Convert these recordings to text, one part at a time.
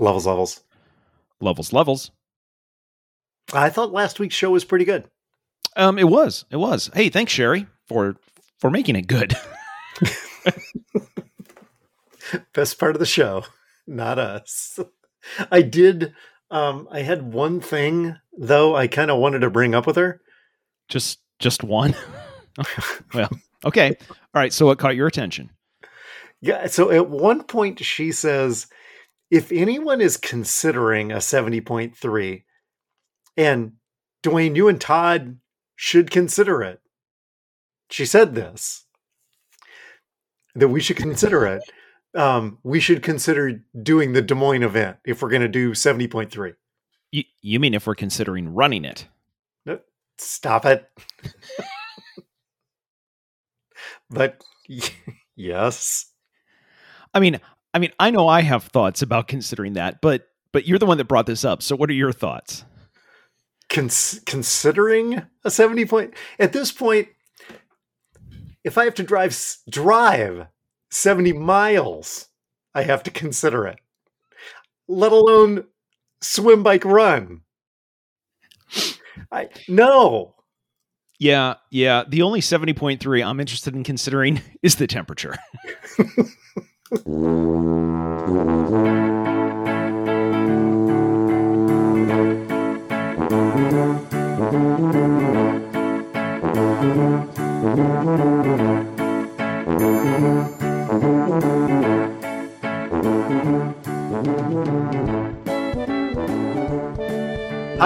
Levels, levels. Levels, levels. I thought last week's show was pretty good. Um, it was. It was. Hey, thanks, Sherry, for for making it good. Best part of the show, not us. I did. Um, I had one thing though. I kind of wanted to bring up with her. just just one. well, okay. All right. So, what caught your attention? Yeah. So at one point, she says, if anyone is considering a 70.3, and Dwayne, you and Todd should consider it. She said this that we should consider it. Um, we should consider doing the Des Moines event if we're going to do 70.3. You, you mean if we're considering running it? Stop it. but yes. I mean, I mean, I know I have thoughts about considering that, but but you're the one that brought this up. So, what are your thoughts? Cons- considering a 70 point at this point if i have to drive drive 70 miles i have to consider it let alone swim bike run i no Yeah, yeah. The only seventy point three I'm interested in considering is the temperature. hi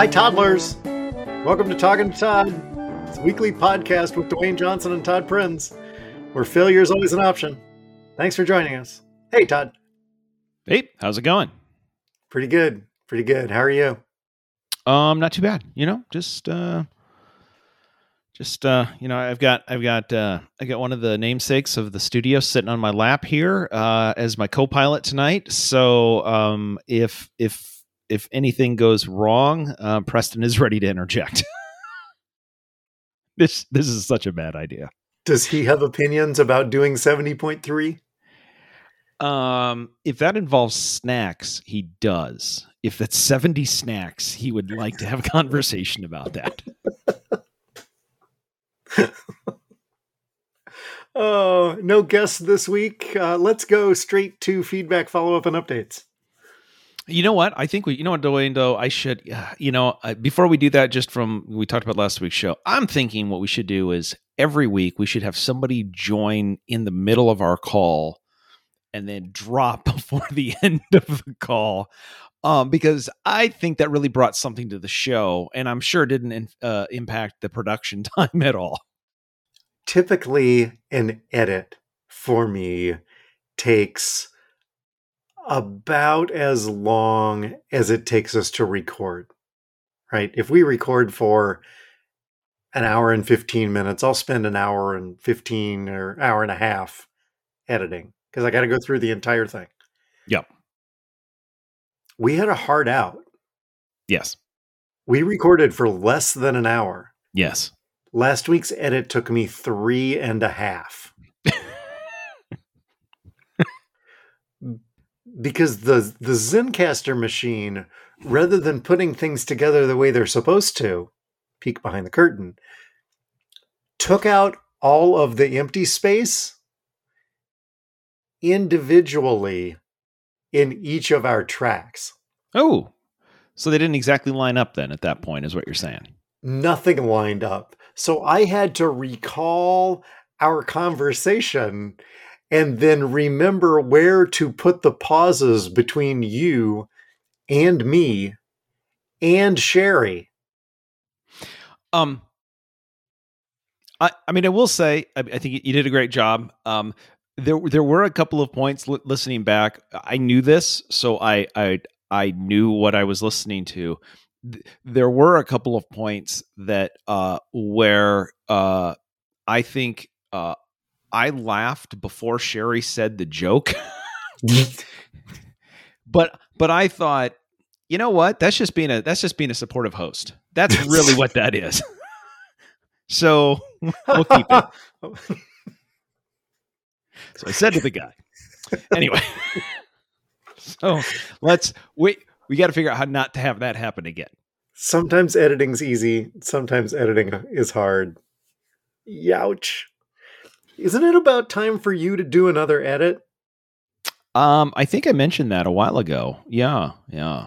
toddlers. Welcome to talking to todd it's a weekly podcast with dwayne johnson and todd prinz where failure is always an option thanks for joining us hey todd Hey, how's it going? pretty good pretty good how are you Um, not too bad. You know, just uh, just uh, you know, I've got I've got uh, I got one of the namesakes of the studio sitting on my lap here uh, as my co-pilot tonight. So um, if if if anything goes wrong, uh, Preston is ready to interject. this this is such a bad idea. Does he have opinions about doing 70.3? Um, if that involves snacks, he does. If that's 70 snacks, he would like to have a conversation about that. Oh, no guests this week. Uh, let's go straight to feedback, follow up, and updates. You know what? I think we, you know what, Dwayne, though, I should, uh, you know, uh, before we do that, just from we talked about last week's show, I'm thinking what we should do is every week we should have somebody join in the middle of our call and then drop before the end of the call. Um, because I think that really brought something to the show, and I'm sure it didn't uh, impact the production time at all. Typically, an edit for me takes about as long as it takes us to record, right? If we record for an hour and 15 minutes, I'll spend an hour and 15 or hour and a half editing because I got to go through the entire thing. Yep. We had a hard out. Yes. We recorded for less than an hour. Yes. Last week's edit took me three and a half. because the the Zencastr machine, rather than putting things together the way they're supposed to, peek behind the curtain, took out all of the empty space individually in each of our tracks. Oh, so they didn't exactly line up then at that point, is what you're saying. nothing lined up. So I had to recall our conversation and then remember where to put the pauses between you and me and Sherry. Um, I, I mean, I will say, I, I think you did a great job. Um, there, there were a couple of points li- listening back. I knew this, so I, I, I knew what I was listening to. Th- There were a couple of points that, uh, where, uh, I think, uh, I laughed before Sherry said the joke, but, but I thought, you know what? That's just being a, that's just being a supportive host. That's really what that is. So we'll keep it. So I said to the guy, anyway. so let's wait. We got to figure out how not to have that happen again. Sometimes editing's easy. Sometimes editing is hard. Youch. Isn't it about time for you to do another edit? Um, I think I mentioned that a while ago. Yeah, yeah.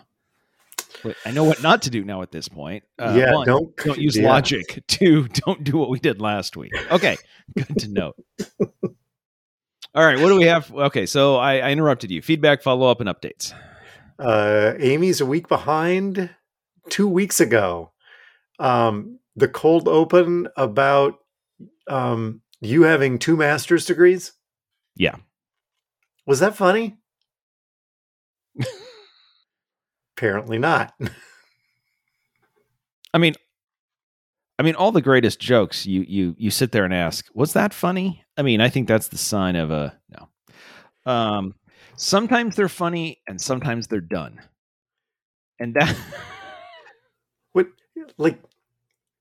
But I know what not to do now at this point. Uh, yeah, one, don't don't use yeah. logic. Two, don't do what we did last week. Okay, good to know. All right, what do we have? Okay, so I, I interrupted you. Feedback, follow up, and updates. Uh, Amy's a week behind. Two weeks ago, um, the cold open about um, you having two master's degrees. Yeah, was that funny? Apparently not. I mean, I mean, all the greatest jokes you you you sit there and ask, was that funny? I mean, I think that's the sign of a no. Um, sometimes they're funny and sometimes they're done, and that. what like?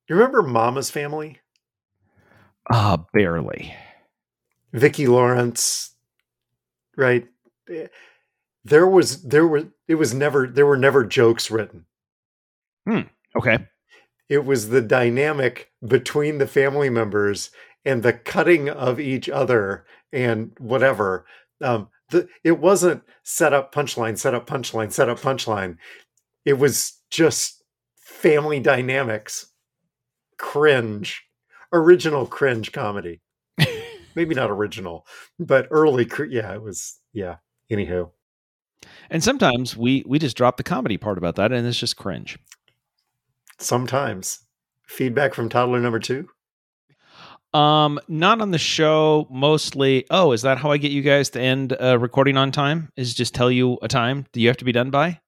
You remember Mama's Family? Ah, uh, barely. Vicki Lawrence, right? There was there were it was never there were never jokes written. Hmm. Okay. It was the dynamic between the family members and the cutting of each other and whatever. Um, the, it wasn't set up punchline, set up punchline, set up punchline. It was just family dynamics, cringe, original cringe comedy. Maybe not original, but early. Yeah, it was. Yeah. Anywho, and sometimes we we just drop the comedy part about that, and it's just cringe. Sometimes feedback from toddler number two. Um, not on the show. Mostly. Oh, is that how I get you guys to end uh, recording on time? Is just tell you a time? Do you have to be done by?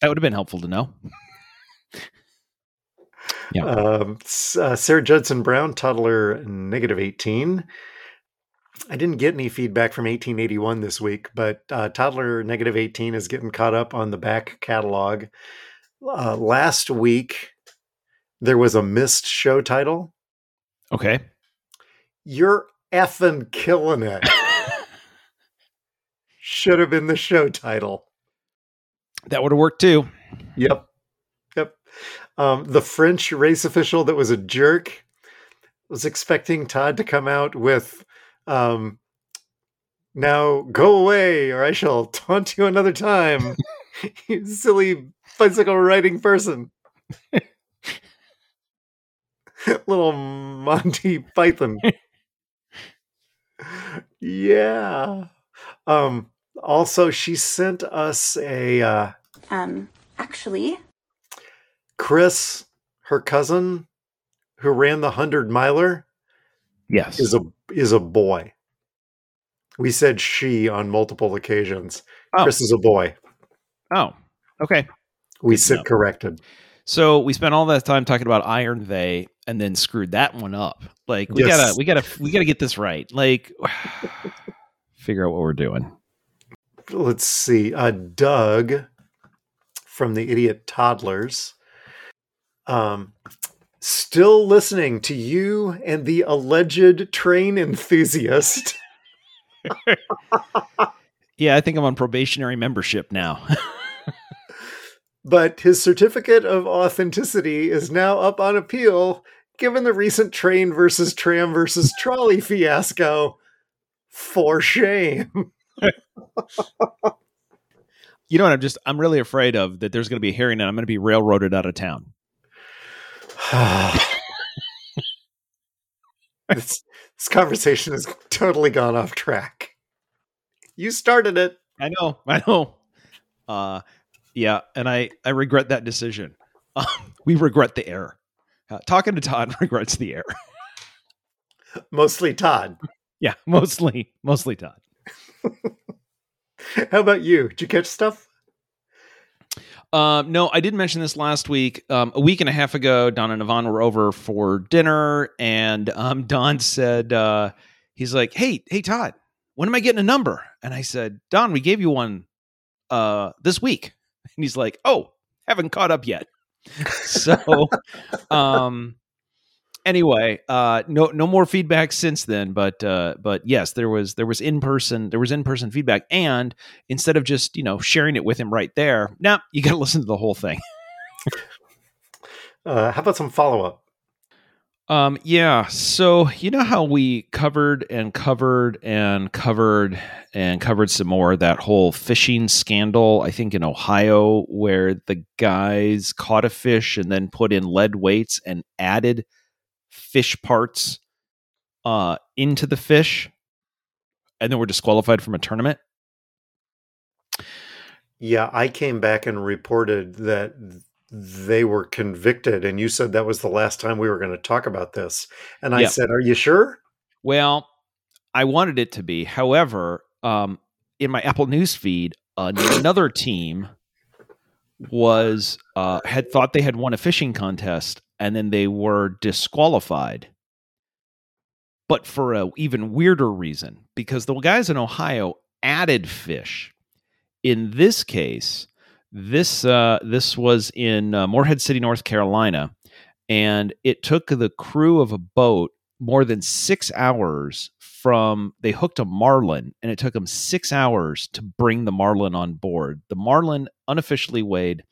That would have been helpful to know. yeah. Um, uh, Sarah Judson Brown, toddler negative eighteen. I didn't get any feedback from 1881 this week, but uh, Toddler Negative 18 is getting caught up on the back catalog. Uh, last week, there was a missed show title. Okay. You're effing killing it. Should have been the show title. That would have worked too. Yep. Yep. Um, the French race official that was a jerk was expecting Todd to come out with um, now go away, or I shall taunt you another time. you silly bicycle riding person. Little Monty Python. yeah. Um also she sent us a uh um actually Chris, her cousin who ran the 100 miler Yes. Is a is a boy. We said she on multiple occasions. Oh. Chris is a boy. Oh. Okay. We sit corrected. So we spent all that time talking about iron they and then screwed that one up. Like we yes. gotta we gotta we gotta get this right. Like figure out what we're doing. Let's see. Uh Doug from the idiot toddlers um Still listening to you and the alleged train enthusiast. yeah, I think I'm on probationary membership now. but his certificate of authenticity is now up on appeal given the recent train versus tram versus trolley fiasco. For shame. you know what I'm just I'm really afraid of that there's going to be a hearing and I'm going to be railroaded out of town. this, this conversation has totally gone off track. You started it. I know. I know. Uh, yeah, and I I regret that decision. Um, we regret the error. Uh, talking to Todd regrets the error. mostly Todd. Yeah, mostly mostly Todd. How about you? Did you catch stuff? Um, no, I did mention this last week. Um, a week and a half ago, Don and Yvonne were over for dinner, and um, Don said, uh, "He's like, hey, hey, Todd, when am I getting a number?" And I said, "Don, we gave you one uh, this week." And he's like, "Oh, haven't caught up yet." so, um, anyway, uh, no no more feedback since then, but uh, but yes, there was there was in person there was in person feedback, and instead of just you know sharing it with him right there, now you got to listen to the whole thing. uh, how about some follow up? Um, yeah. So you know how we covered and covered and covered and covered some more that whole fishing scandal, I think in Ohio, where the guys caught a fish and then put in lead weights and added fish parts uh into the fish and then were disqualified from a tournament. Yeah, I came back and reported that they were convicted and you said that was the last time we were going to talk about this and i yep. said are you sure? Well i wanted it to be. However um, in my apple news feed another team was uh, had thought they had won a fishing contest and then they were disqualified. But for a even weirder reason because the guys in ohio added fish. In this case this uh, this was in uh, Morehead City, North Carolina, and it took the crew of a boat more than six hours from they hooked a marlin, and it took them six hours to bring the marlin on board. The marlin unofficially weighed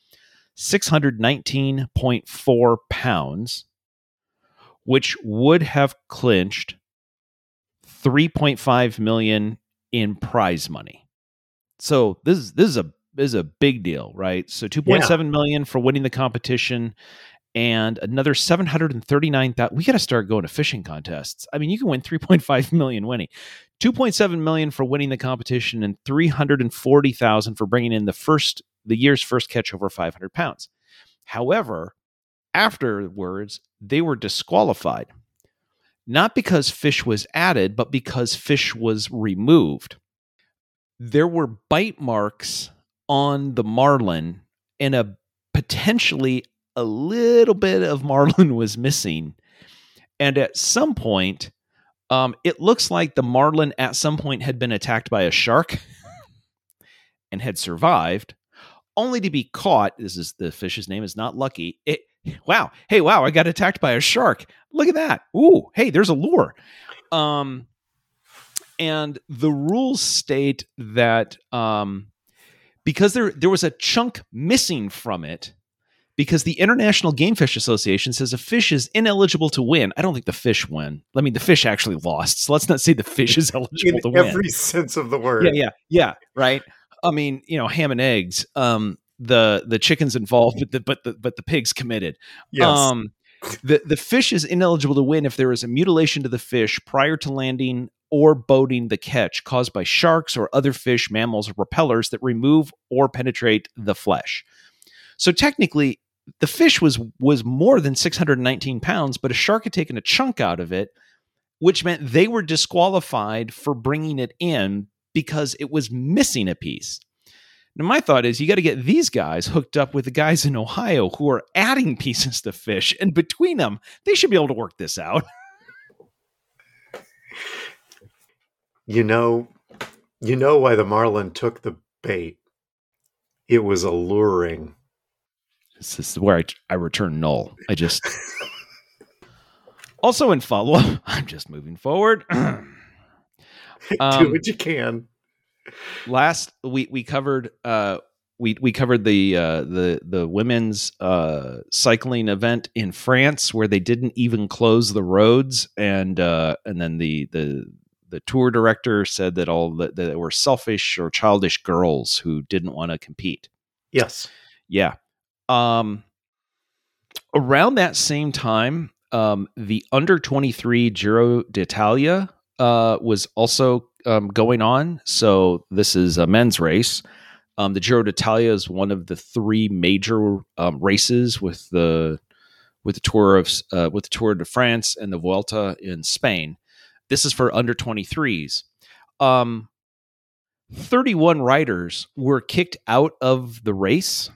six hundred nineteen point four pounds, which would have clinched three point five million in prize money. So this is this is a is a big deal, right? So two point yeah. seven million for winning the competition and another 739,000 we got to start going to fishing contests. I mean, you can win 3.5 million winning. 2.7 million for winning the competition and 340,000 for bringing in the first the year's first catch over 500 pounds. However, afterwards, they were disqualified. Not because fish was added, but because fish was removed. There were bite marks on the marlin and a potentially a little bit of marlin was missing. And at some point um, it looks like the marlin at some point had been attacked by a shark and had survived only to be caught this is the fish's name is not lucky it wow hey wow i got attacked by a shark. Look at that. Ooh hey there's a lure. Um and the rules state that um because there there was a chunk missing from it because the International Game Fish Association says a fish is ineligible to win. I don't think the fish win. I mean, the fish actually lost. So let's not say the fish is eligible In to win. Every sense of the word. Yeah, yeah, yeah. Right. I mean, you know, ham and eggs. Um, the the chickens involved, but the but the but the pigs committed. Yes. Um, the the fish is ineligible to win if there is a mutilation to the fish prior to landing or boating the catch caused by sharks or other fish, mammals, or repellers that remove or penetrate the flesh. So technically, the fish was was more than 619 pounds, but a shark had taken a chunk out of it, which meant they were disqualified for bringing it in because it was missing a piece. Now, my thought is you got to get these guys hooked up with the guys in Ohio who are adding pieces to fish, and between them, they should be able to work this out. You know, you know why the marlin took the bait. It was alluring. This is where I, I return null. I just also in follow up. I'm just moving forward. um, Do what you can. Last we we covered uh we we covered the uh, the the women's uh, cycling event in France where they didn't even close the roads and uh, and then the the the tour director said that all that, that were selfish or childish girls who didn't want to compete. Yes. Yeah. Um, around that same time, um, the under 23 Giro d'Italia uh, was also um, going on. So this is a men's race. Um, the Giro d'Italia is one of the three major um, races with the with the tour of uh, with the Tour de France and the Vuelta in Spain. This is for under 23s. Um, 31 riders were kicked out of the race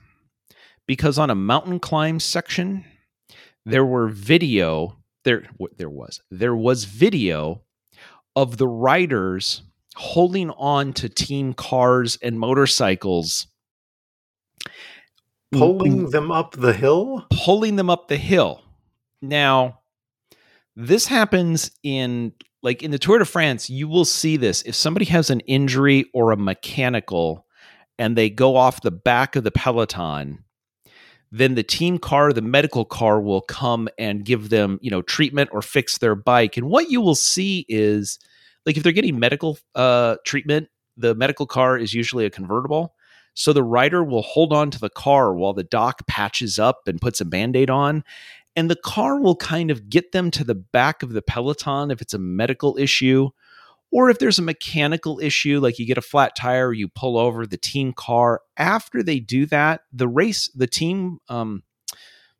because on a mountain climb section, there were video there there was there was video of the riders holding on to team cars and motorcycles. Pulling them up the hill? pulling them up the hill. Now This happens in like in the Tour de France, you will see this. If somebody has an injury or a mechanical and they go off the back of the peloton, then the team car, the medical car will come and give them, you know, treatment or fix their bike. And what you will see is like if they're getting medical uh, treatment, the medical car is usually a convertible. So the rider will hold on to the car while the doc patches up and puts a band aid on. And the car will kind of get them to the back of the peloton if it's a medical issue. Or if there's a mechanical issue, like you get a flat tire, you pull over the team car. After they do that, the race, the team, um,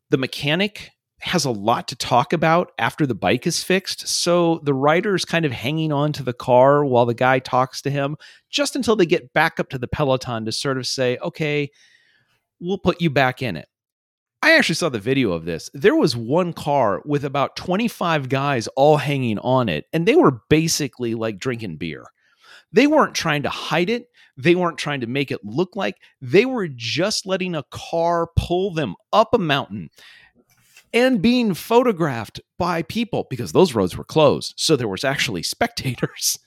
the mechanic has a lot to talk about after the bike is fixed. So the rider is kind of hanging on to the car while the guy talks to him just until they get back up to the peloton to sort of say, okay, we'll put you back in it. I actually saw the video of this. There was one car with about 25 guys all hanging on it, and they were basically like drinking beer. They weren't trying to hide it. They weren't trying to make it look like they were just letting a car pull them up a mountain and being photographed by people because those roads were closed. So there was actually spectators.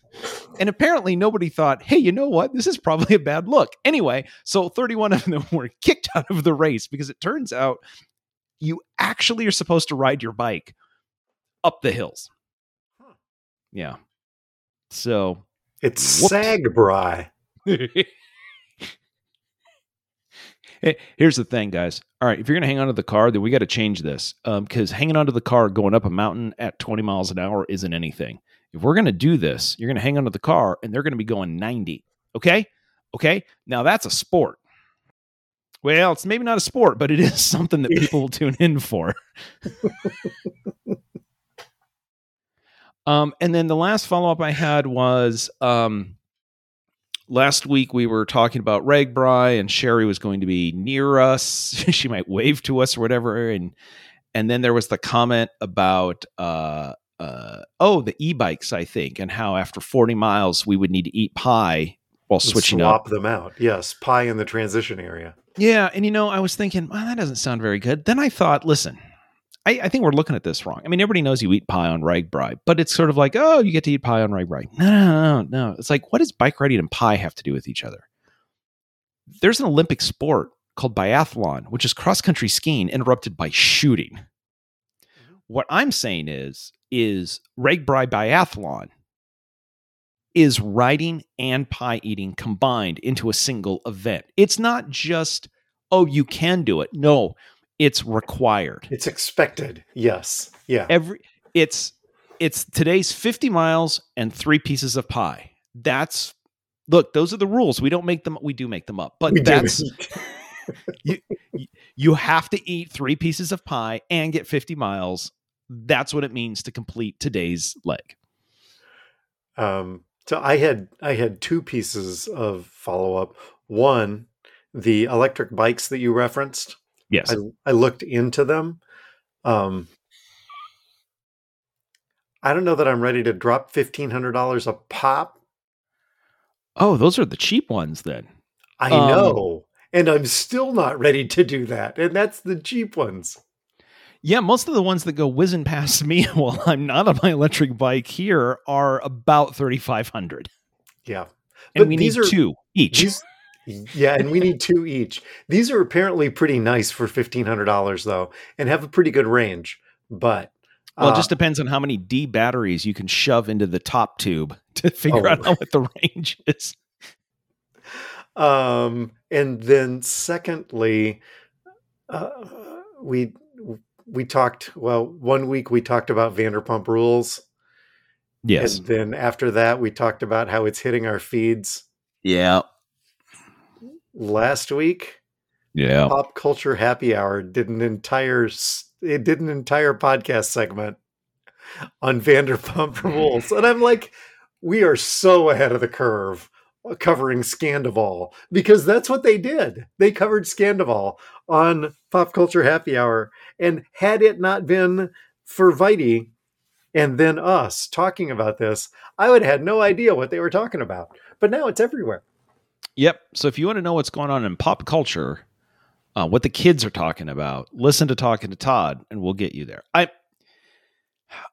And apparently nobody thought, hey, you know what? This is probably a bad look. Anyway, so 31 of them were kicked out of the race because it turns out you actually are supposed to ride your bike up the hills. Yeah. So it's Sagbri. Here's the thing, guys. All right, if you're going to hang onto the car, then we got to change this because um, hanging onto the car going up a mountain at 20 miles an hour isn't anything. If we're going to do this, you're going to hang onto the car and they're going to be going 90. Okay? Okay? Now that's a sport. Well, it's maybe not a sport, but it is something that people will tune in for. um, and then the last follow up I had was um, last week we were talking about RAGBRAI and Sherry was going to be near us. she might wave to us or whatever. And and then there was the comment about uh, uh, oh the e-bikes I think and how after 40 miles we would need to eat pie while switching swap up. them out. Yes, pie in the transition area. Yeah, and you know I was thinking, well, that doesn't sound very good. Then I thought, listen, I, I, think we're looking at this wrong. I mean, everybody knows you eat pie on RAGBRAI, but it's sort of like, oh, you get to eat pie on RAGBRAI. No, no, no, no. It's like, what does bike riding and pie have to do with each other? There's an Olympic sport called biathlon, which is cross country skiing interrupted by shooting. What I'm saying is, is RAGBRAI biathlon is riding and pie eating combined into a single event. It's not just, oh, you can do it. No, it's required. It's expected. Yes. Yeah. Every it's it's today's 50 miles and three pieces of pie. That's look, those are the rules. We don't make them we do make them up. But we that's you you have to eat three pieces of pie and get 50 miles. That's what it means to complete today's leg. Um so I had I had two pieces of follow up. One, the electric bikes that you referenced. Yes. I, I looked into them. Um, I don't know that I'm ready to drop $1,500 a pop. Oh, those are the cheap ones then. I um, know. And I'm still not ready to do that. And that's the cheap ones. Yeah, most of the ones that go whizzing past me while I'm not on my electric bike here are about 3500 Yeah. And but we need are, two each. These, yeah, and we need two each. These are apparently pretty nice for fifteen hundred dollars though, and have a pretty good range. But well, it just uh, depends on how many D batteries you can shove into the top tube to figure oh. out what the range is. Um, and then secondly, uh, we we talked. Well, one week we talked about Vanderpump Rules. Yes. And then after that, we talked about how it's hitting our feeds. Yeah last week, yeah, Pop Culture Happy Hour did an entire it did an entire podcast segment on Vanderpump Rules, and I'm like, we are so ahead of the curve covering Scandoval because that's what they did. They covered Scandoval on Pop Culture Happy Hour, and had it not been for Vite and then us talking about this, I would have had no idea what they were talking about. But now it's everywhere. Yep. So if you want to know what's going on in pop culture, uh, what the kids are talking about, listen to Talking to Todd, and we'll get you there. I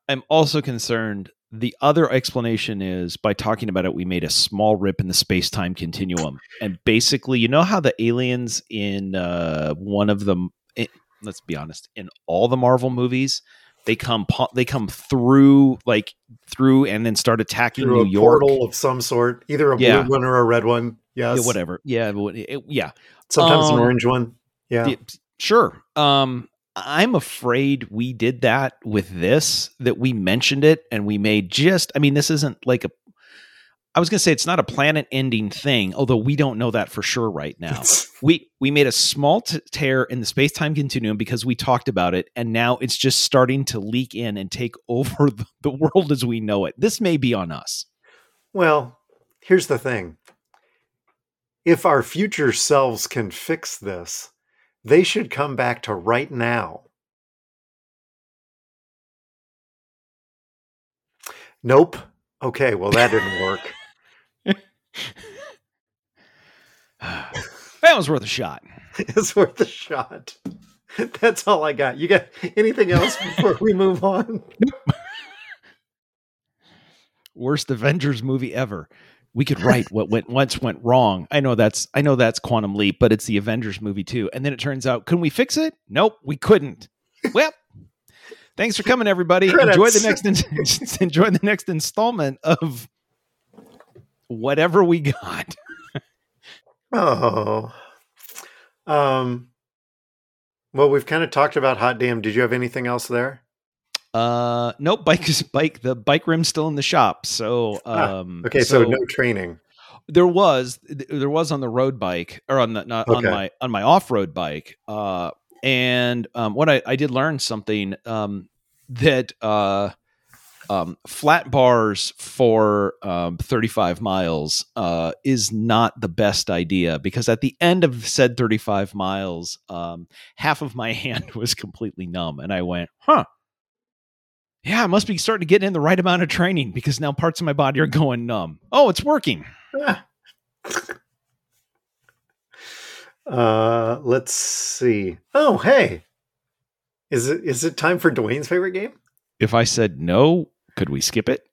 I'm also concerned. The other explanation is by talking about it, we made a small rip in the space time continuum. And basically, you know how the aliens in uh, one of the, it, let's be honest, in all the Marvel movies, they come they come through like through and then start attacking Through New a York. portal of some sort, either a Yeah. blue one or a red one. Yes, Yeah, whatever. Yeah, it- yeah. Sometimes Um, an orange one. Yeah. Yeah, sure. Um, I'm afraid we did that with this, that we mentioned it and we made just, I mean, this isn't like a, I was going to say it's not a planet ending thing, although we don't know that for sure right now. we we made a small t- tear in the space time continuum because we talked about it, and now it's just starting to leak in and take over the, the world as we know it. This may be on us. Well, here's the thing. If our future selves can fix this, they should come back to right now. Nope. Okay, well, that didn't work. that was worth a shot. it's worth a shot. That's all I got. You got anything else before we move on? worst Avengers movie ever. We could write what went once went wrong. I know that's I know that's Quantum Leap, but it's the Avengers movie too. And then it turns out, couldn't we fix it? Nope, we couldn't. Well, thanks for coming, everybody. Enjoy the next in- enjoy the next installment of whatever we got. Oh. Um well, we've kind of talked about hot damn. Did you have anything else there? Uh, nope. Bike is bike. The bike rim's still in the shop. So, Ah, um, Okay, so, no training. there was there was on the road bike or on the not on my on my off road bike. Uh, and um, what I I did learn something um that uh um flat bars for um 35 miles uh is not the best idea because at the end of said 35 miles um half of my hand was completely numb and I went huh yeah, I must be starting to get in the right amount of training because now parts of my body are going numb. Oh, it's working. Uh, let's see. Oh, hey. Is it is it time for Dwayne's favorite game? If I said no, could we skip it?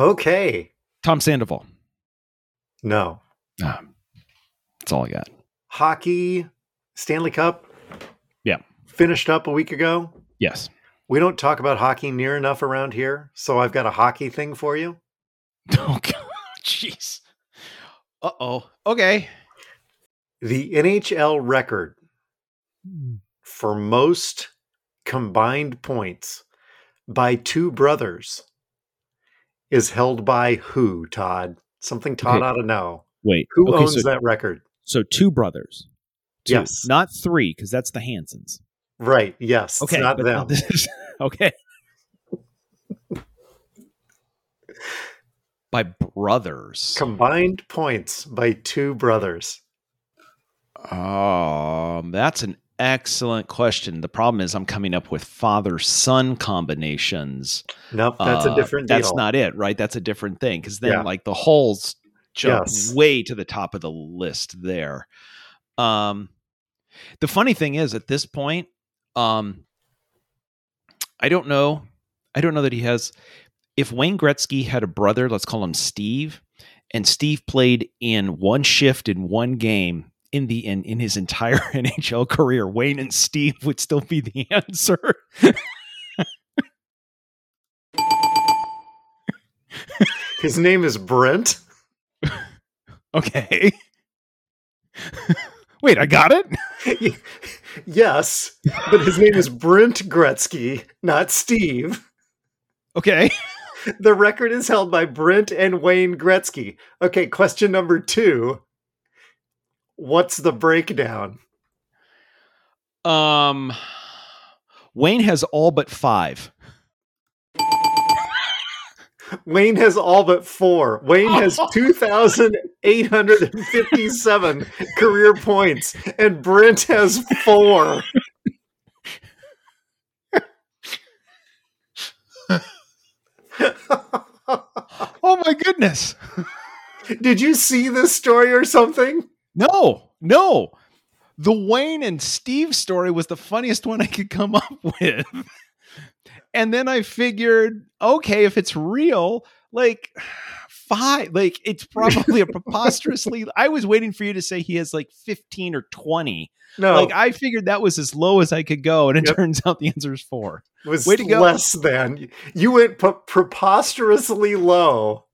Okay. Tom Sandoval. No. Um, that's all I got. Hockey, Stanley Cup. Yeah. Finished up a week ago. Yes. We don't talk about hockey near enough around here, so I've got a hockey thing for you. Oh God, jeez. Uh oh. Okay. The NHL record for most combined points by two brothers is held by who, Todd? Something Todd Okay. ought to know. Wait. Who okay, owns so, that record? So two brothers. Two, Yes. Not three, because that's the Hansons. Right. Yes. Okay. It's not them. okay. By brothers. Combined points by two brothers. Um, that's an excellent question. The problem is I'm coming up with father son combinations. Nope. That's Uh, a different deal. That's not it, right? That's a different thing because then Yeah. like the Howes jump Yes. way to the top of the list there. Um, the funny thing is at this point, um, I don't know. I don't know that he has. If Wayne Gretzky had a brother, let's call him Steve, and Steve played in one shift in one game in the in, in his entire NHL career, Wayne and Steve would still be the answer. His name is Brent. Okay. Wait, I got it? yes, but his name is Brent Gretzky, not Steve. Okay. The record is held by Brent and Wayne Gretzky. Okay, question number two what's the breakdown? Um, Wayne has all but five. Wayne has all but four. Wayne has 2,857 career points, and Brent has four. oh my goodness. Did you see this story or something? No, no. The Wayne and Steve story was the funniest one I could come up with. And then I figured, okay, if it's real, like five, like it's probably a preposterously. I was waiting for you to say he has like 15 or 20. No, Like I figured that was as low as I could go. And it Yep. turns out the answer is four. it was way to go. less than. You went pre- preposterously low,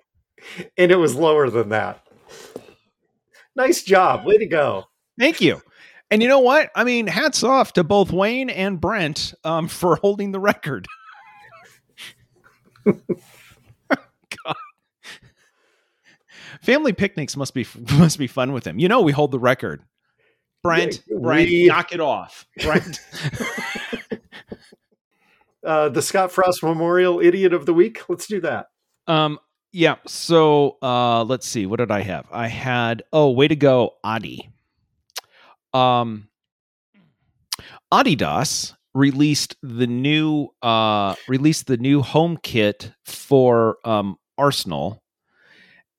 and it was lower than that. Nice job. Way to go. Thank you. And you know what? I mean, hats off to both Wayne and Brent um, for holding the record. God. Family picnics must be must be fun with him. You know, we hold the record. Brent, Yeah, Brent, we- knock it off. Brent. Uh, the Scott Frost Memorial Idiot of the Week. Let's do that. um, yeah. So uh, let's see. What did I have? I had oh, way to go, Adi. Um, Adidas released the new uh released the new home kit for um Arsenal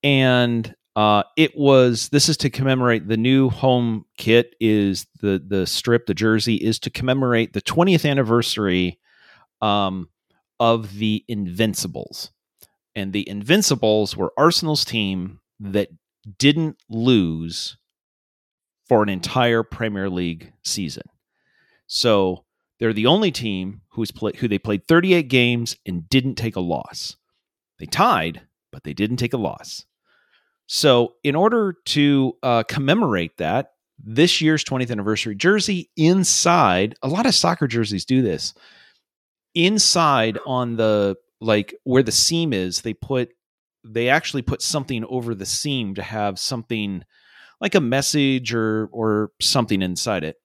and uh it was this is to commemorate the new home kit is the the strip the jersey is to commemorate the 20th anniversary um of the Invincibles and the Invincibles were Arsenal's team that didn't lose for an entire Premier League season. So they're the only team who's play, who they played 38 games and didn't take a loss. They tied, but they didn't take a loss. So in order to uh, commemorate that, this year's 20th anniversary jersey inside, a lot of soccer jerseys do this. Inside on the like where the seam is, they put they actually put something over the seam to have something like a message or or something inside it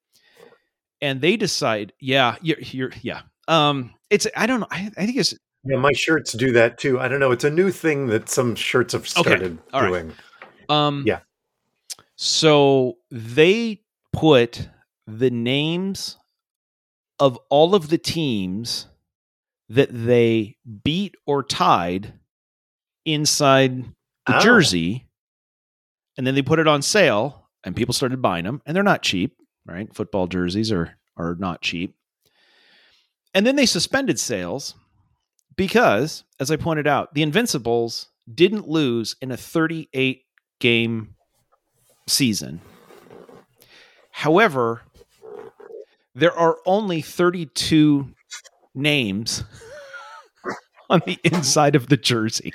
and they decide yeah you're, you're yeah um it's i don't know i, I think it's Yeah, my shirts do that too. I don't know. It's a new thing that some shirts have started right. doing. um Yeah. so they put the names of all of the teams that they beat or tied inside the Oh. jersey and then they put it on sale and people started buying them and they're not cheap right? Football jerseys are are not cheap. And then they suspended sales because as i pointed out the invincibles didn't lose in a 38 game season. However there are only 32 names on the inside of the jersey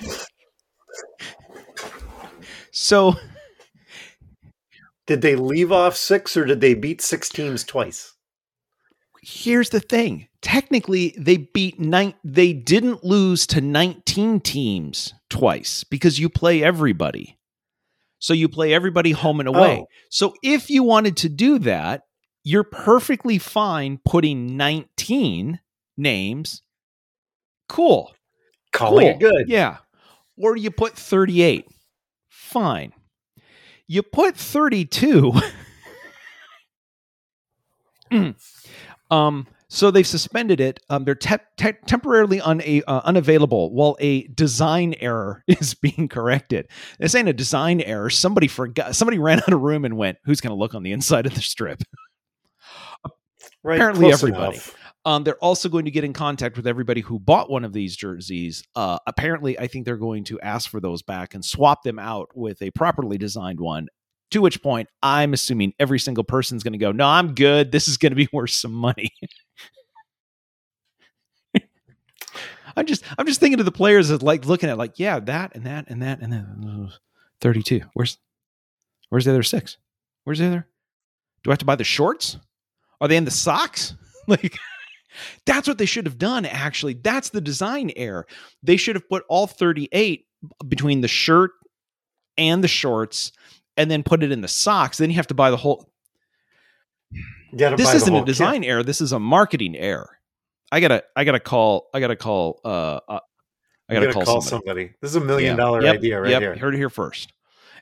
so Did they leave off six or did they beat six teams twice? here's the thing technically they beat nine they didn't lose to 19 teams twice because you play everybody so you play everybody home and away Oh. so if you wanted to do that you're perfectly fine putting 19 names cool Calling it Cool. good. Yeah. Or you put 38. Fine. You put 32. Mm. um, so they've suspended it. Um, they're te- te- temporarily uh, unavailable while a design error is being corrected. This ain't a design error. Somebody forgot. Somebody ran out of room and went, "Who's going to look on the inside of the strip?" Right. Apparently everybody. enough. Um, they're also going to get in contact with everybody who bought one of these jerseys. Uh, apparently, I think they're going to ask for those back and swap them out with a properly designed one. To which point, I'm assuming every single person's going to go, "No, I'm good. This is going to be worth some money." I'm just, I'm just thinking of the players as like looking at like, yeah, that and that and that and then thirty-two. Where's, where's the other six? Where's the other? Do I have to buy the shorts? Are they in the socks? Like, that's what they should have done, actually. That's the design error. They should have put all 38 between the shirt and the shorts and then put it in the socks. Then you have to buy the whole. This isn't whole a design error. This is a marketing error. I gotta, I gotta call, I gotta call, uh, uh I kit. gotta You call, somebody. somebody. This is a million Yeah. dollar Yep, idea right yep, here. Heard it here first.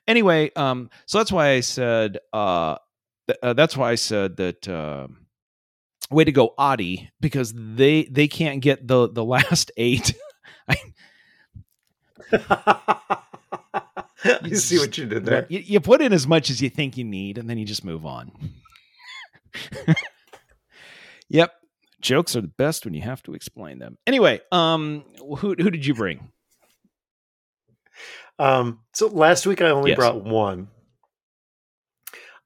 Anyway, um, so that's why I said, uh, th- uh that's why I said that. Um, way to go, Adi, because they they can't get the the last eight. I, you see what you did there. You, you put in as much as you think you need, and then you just move on. yep. Jokes are the best when you have to explain them. Anyway, um, who who did you bring? Um, so last week I only Yes. brought one.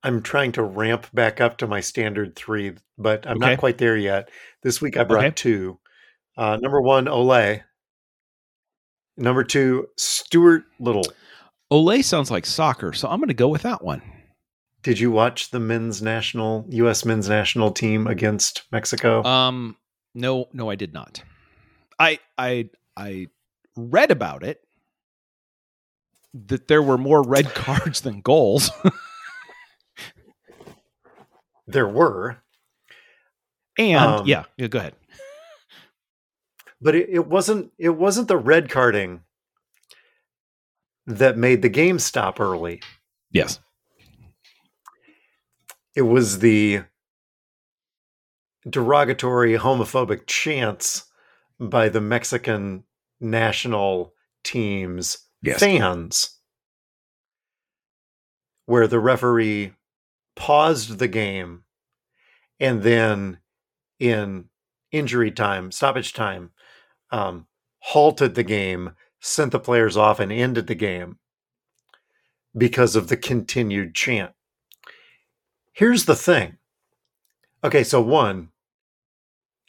I'm trying to ramp back up to my standard three, but I'm Okay. not quite there yet. This week I brought Okay. two. Uh, number one, Olay. Number two, Stuart Little. Olay sounds like soccer, so I'm going to go with that one. Did you watch the men's national U.S. men's national team against Mexico? Um, no, no, I did not. I I I read about it that there were more red cards than goals. there were, and Um, yeah, yeah, go ahead. but it, it wasn't. It wasn't the red carding that made the game stop early. Yes. it was the derogatory homophobic chants by the Mexican national team's Yes. fans where the referee paused the game and then in injury time stoppage time um, halted the game sent the players off and ended the game because of the continued chant Here's the thing. Okay, so one,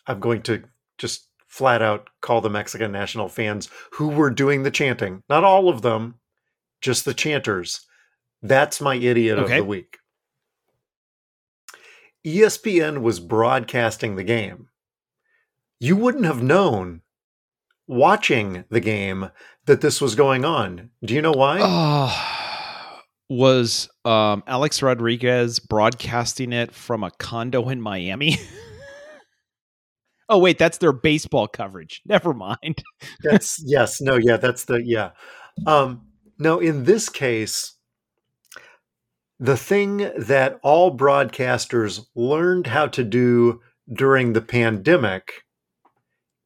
I'm going to just flat out call the Mexican national fans who were doing the chanting. Not all of them, just the chanters. That's my idiot Okay. of the week. ESPN was broadcasting the game. You wouldn't have known watching the game that this was going on. Do you know why? Oh, was um, Alex Rodriguez broadcasting it from a condo in Miami? oh wait, that's their baseball coverage. Never mind. that's yes no yeah that's the yeah um no in this case the thing that all broadcasters learned how to do during the pandemic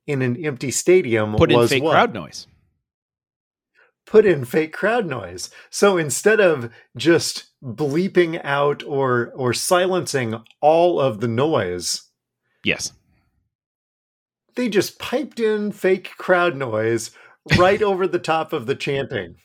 in an empty stadium Put in fake what? crowd noise. put in fake crowd noise so instead of just bleeping out or or silencing all of the noise Yes. they just piped in fake crowd noise right over the top of the chanting.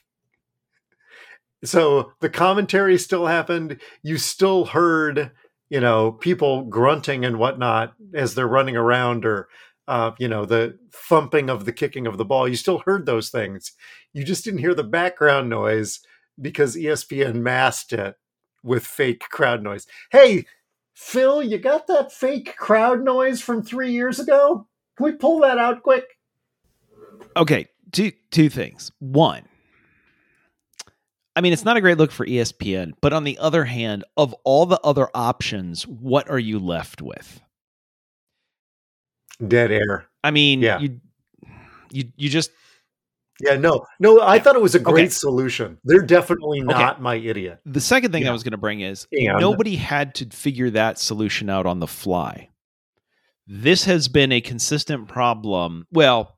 So the commentary still happened. You still heard, you know, people grunting and whatnot as they're running around or, uh, you know, the thumping of the kicking of the ball. You still heard those things. You just didn't hear the background noise because ESPN masked it with fake crowd noise. Hey, Phil, you got that fake crowd noise from three years ago? Can we pull that out quick? Okay, two two things. One, I mean, it's not a great look for ESPN, but on the other hand, of all the other options, what are you left with? Dead air. I mean, Yeah. you you you just Yeah, no, no. I Yeah. thought it was a great Okay. solution. They're definitely not my idiot. the second thing I was going to bring is And- nobody had to figure that solution out on the fly. This has been a consistent problem. Well,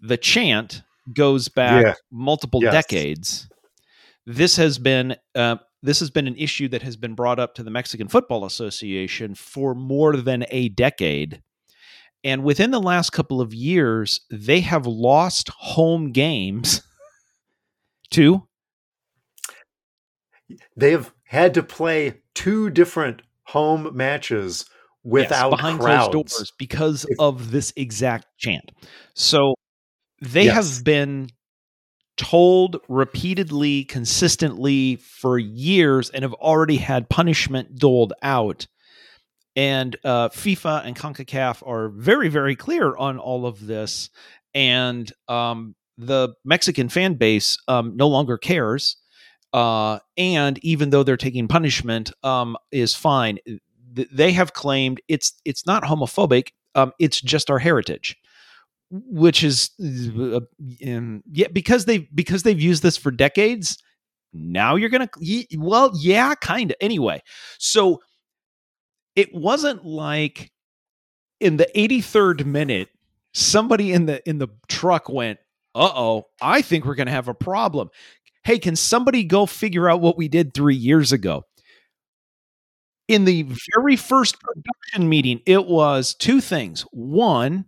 the chant goes back Yeah. multiple Yes. decades. This has been uh, this has been an issue that has been brought up to the Mexican Football Association for more than a decade. And within the last couple of years, they have lost home games to They have had to play two different home matches without yes, behind crowds. closed doors because of this exact chant. So they Yes. have been told repeatedly, consistently for years, and have already had punishment doled out. And uh, FIFA and CONCACAF are very, very clear on all of this. And um, the Mexican fan base um, no longer cares. Uh, and even though they're taking punishment, um, is fine. Th- They have claimed it's it's not homophobic. Um, it's just our heritage, which is uh, yeah because they because they've used this for decades. Now you're gonna well yeah kind of anyway. So it wasn't like in the 83rd minute somebody in the in the truck went uh oh, I think we're to have a problem. Hey, can somebody go figure out what we did three years ago? In the very first production meeting, it was two things. One,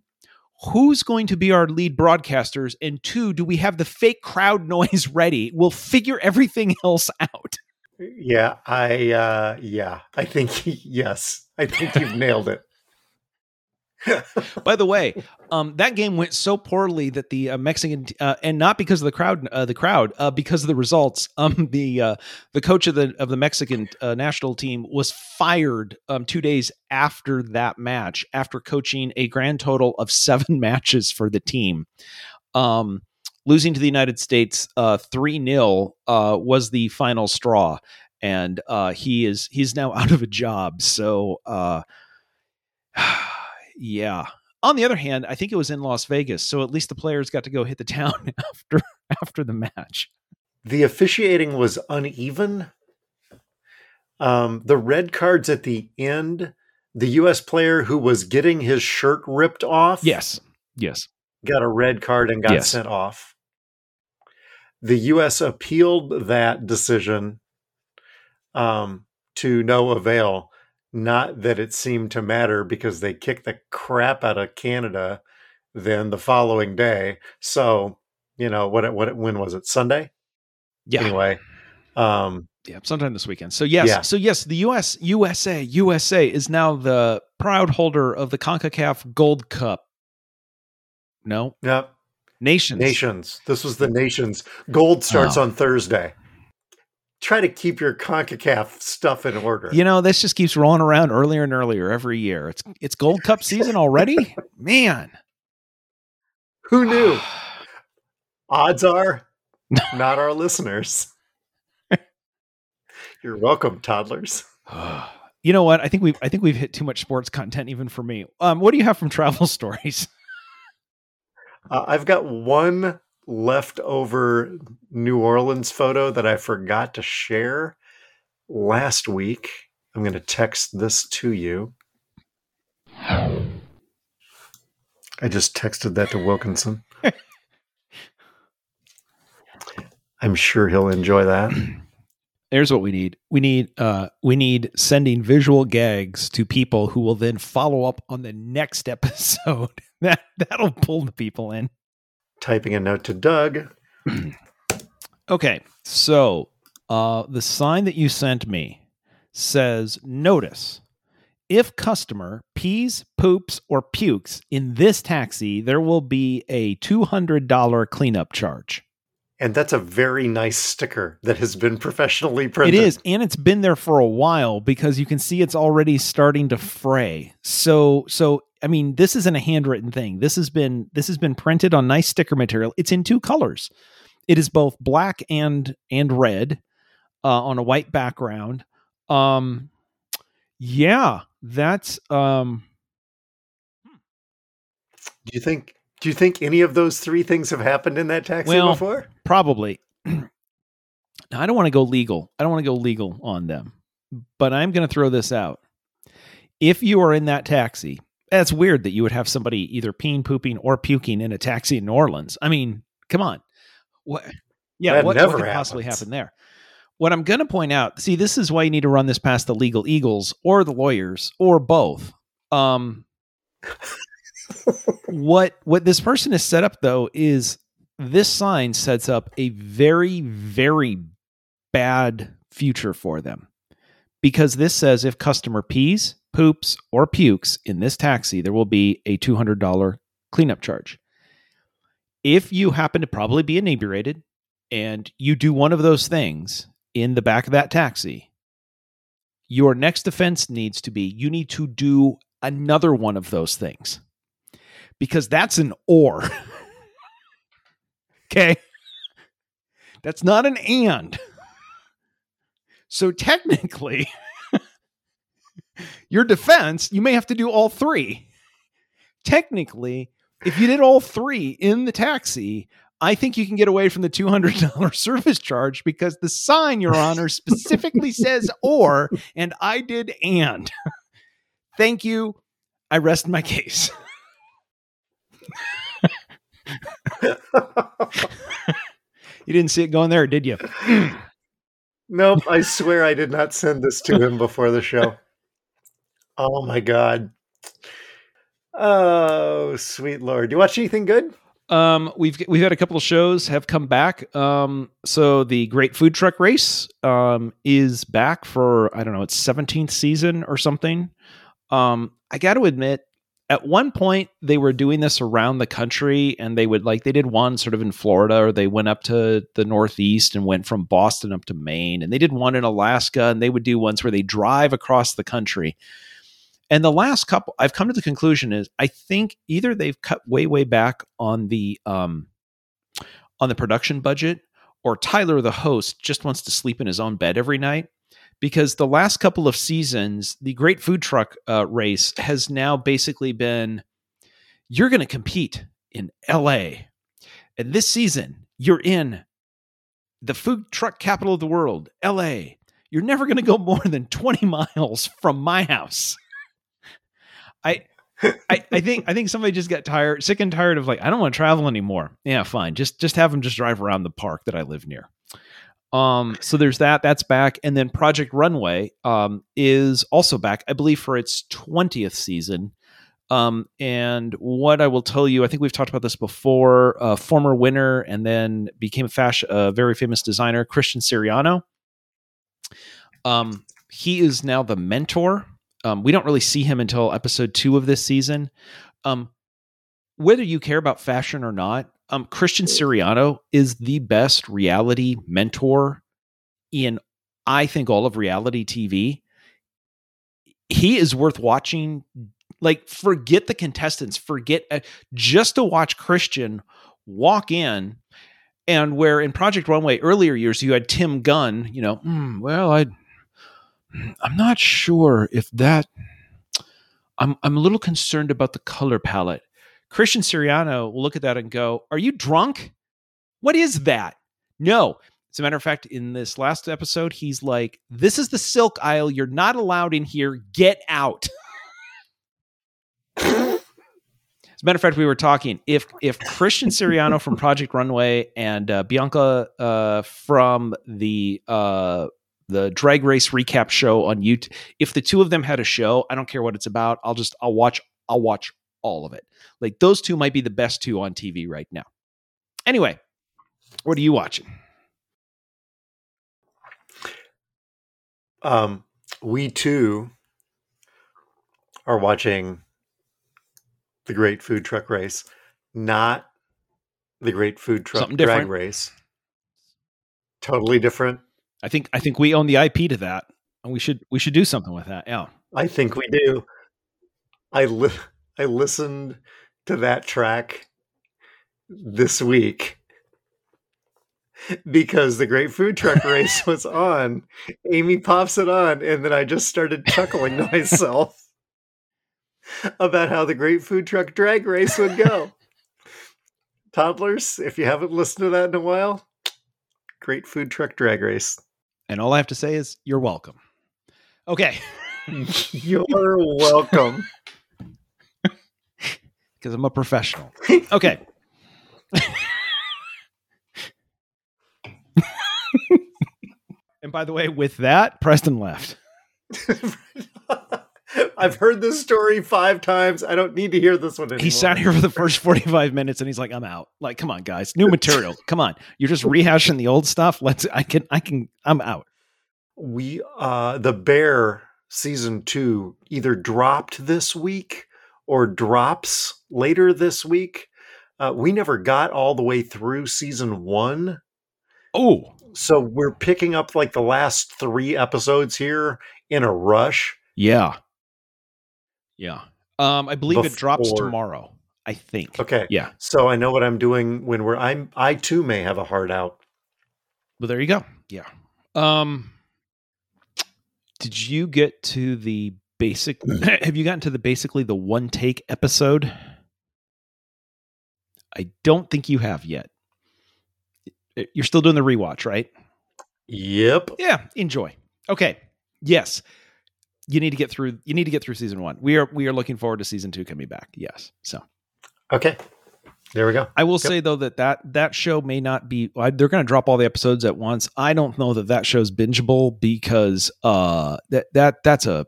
who's going to be our lead broadcasters? And two, do we have the fake crowd noise ready? We'll figure everything else out. Yeah, I uh yeah, I think yes. I think you've nailed it. By the way, um, that game went so poorly that the uh, Mexican uh, and not because of the crowd, uh, the crowd, uh, because of the results. Um, the uh, the coach of the of the Mexican uh, national team was fired um, two days after that match, after coaching a grand total of seven matches for the team. Um, losing to the United States three 0 was the final straw, and he is he's now out of a job. So. Yeah. On the other hand, I think it was in Las Vegas, so at least the players got to go hit the town after after the match. The officiating was uneven. Um, the red cards at the end, the U.S. player who was getting his shirt ripped off, Yes. Yes. got a red card and got Yes. sent off. The U.S. appealed that decision um, to no avail. Not that it seemed to matter because they kicked the crap out of Canada then the following day. So, you know, what, what, when was it? Sunday? Yeah. Anyway, um, Yeah. Sometime this weekend. So yes. Yeah. So yes, the US USA USA is now the proud holder of the CONCACAF Gold Cup. No, yeah, nations. nations. This was the nations. Gold starts Oh. on Thursday. Try to keep your CONCACAF stuff in order. You know, this just keeps rolling around earlier and earlier every year. It's it's Gold Cup season already, man. Who knew? Odds are not our listeners. You're welcome, toddlers. You know what? I think we've I think we've hit too much sports content even for me. Um, what do you have from travel stories? Uh, I've got one leftover New Orleans photo that I forgot to share last week. I'm going to text this to you. I just texted that to Wilkinson. I'm sure he'll enjoy that. Here's what we need. We need uh we need sending visual gags to people who will then follow up on the next episode. That that'll pull the people in. Typing a note to Doug. Okay. So, uh the sign that you sent me says notice if customer pees, poops, or pukes in this taxi, there will be a $200 cleanup charge. And that's a very nice sticker that has been professionally It printed. is, and it's been there for a while because you can see it's already starting to fray. So, so I mean, this isn't a handwritten thing. This has been this has been printed on nice sticker material. It's in two colors. It is both black and and red uh, on a white background. Um, yeah, that's um. Do you think do you think any of those three things have happened in that taxi Well, before? Probably. now, I don't want to go legal. I don't want to go legal on them, but I'm going to throw this out. If you are in that taxi, that's weird that you would have somebody either peeing, pooping, or puking in a taxi in New Orleans. I mean, come on. What? Yeah, That what, what could possibly happen there? What I'm going to point out, see, this is why you need to run this past the legal eagles or the lawyers or both. Um, what what this person has set up though is this sign sets up a very very bad future for them because this says if customer pees poops or pukes in this taxi there will be a $200 cleanup charge if you happen to probably be inebriated and you do one of those things in the back of that taxi your next offense needs to be you need to do another one of those things because that's an or. okay. That's not an and. So technically, your defense, you may have to do all three. Technically, if you did all three in the taxi, I think you can get away from the $200 service charge because the sign, Your Honor, specifically says or, and I did and. Thank you. I rest my case. You didn't see it going there, did you? nope, I swear I did not send this to him before the show. Oh my god. Oh, sweet lord. Do you watch anything good? Um, we've we've had a couple of shows have come back. Um, so the Great Food Truck Race um is back for I don't know, it's 17th season or something. Um, I got to admit, at one point they were doing this around the country, and they would like they did one sort of in Florida, or they went up to the Northeast and went from Boston up to Maine, and they did one in Alaska, and they would do ones where they drive across the country. And the last couple, I've come to the conclusion is I think either they've cut way way back on the um on the production budget, or Tyler the host just wants to sleep in his own bed every night because the last couple of seasons, the Great Food Truck uh, Race has now basically been you're going to compete in L.A. and this season you're in the food truck capital of the world, L.A. You're never going to go more than 20 miles from my house. I, I, I think I think somebody just got tired, sick and tired of like I don't want to travel anymore. Yeah, fine. Just just have them just drive around the park that I live near. Um, so there's that. That's back, and then Project Runway um, is also back, I believe, for its twentieth season. Um, and what I will tell you, I think we've talked about this before. Uh, former winner and then became a fashion, a very famous designer, Christian Siriano. Um, he is now the mentor. Um, we don't really see him until episode two of this season. Um, whether you care about fashion or not, um, Christian Siriano is the best reality mentor in, I think, all of reality TV. He is worth watching. Like, forget the contestants, forget uh, just to watch Christian walk in. And where in Project Runway earlier years, you had Tim Gunn, you know, "Hmm, well, I, I'm not sure if that. I'm I'm a little concerned about the color palette. Christian Siriano will look at that and go, Are you drunk? What is that? No. As a matter of fact, in this last episode, he's like, This is the silk aisle. You're not allowed in here. Get out. As a matter of fact, we were talking if if Christian Siriano from Project Runway and uh, Bianca uh, from the uh, the Drag Race recap show on YouTube, if the two of them had a show, I don't care what it's about. I'll just I'll watch I'll watch all of it. Like those two might be the best two on TV right now. Anyway, what are you watching? Um, we too are watching the Great Food Truck Race, not the Great Food Truck Drag. Race. Totally different. I think I think we own the IP to that, and we should we should do something with that. Yeah. I think we do. I li- I listened to that track this week because the Great Food Truck Race was on. Amy pops it on, and then I just started chuckling to myself about how the Great Food Truck Drag Race would go. Toddlers, if you haven't listened to that in a while, Great Food Truck Drag Race. And all I have to say is you're welcome. Okay. You're welcome. Because I'm a professional. Okay. and by the way, with that, Preston left. I've heard this story five times. I don't need to hear this one anymore. He sat here for the first 45 minutes and he's like, I'm out. Like, come on, guys. New material. Come on. You're just rehashing the old stuff. Let's I can I can I'm out. We uh the Bear season 2 either dropped this week or drops later this week. Uh, we never got all the way through season 1. Oh, So we're picking up like the last 3 episodes here in a rush. yeah. Yeah. Um, I believe it drops tomorrow. I think. Okay. Yeah. So I know what I'm doing when we're I'm I too may have a heart out. Well, there you go. Yeah. Um, did you get to the basic? have you gotten to the basically the one take episode? I don't think you have yet. You're still doing the rewatch, right? Yep. Yeah. Enjoy. Okay. Yes. You need to get through. You need to get through season one. We are we are looking forward to season two coming back. Yes. So Okay. There we go. I will Yep. say though that that that show may not be. They're going to drop all the episodes at once. I don't know that that show's bingeable because uh that that that's a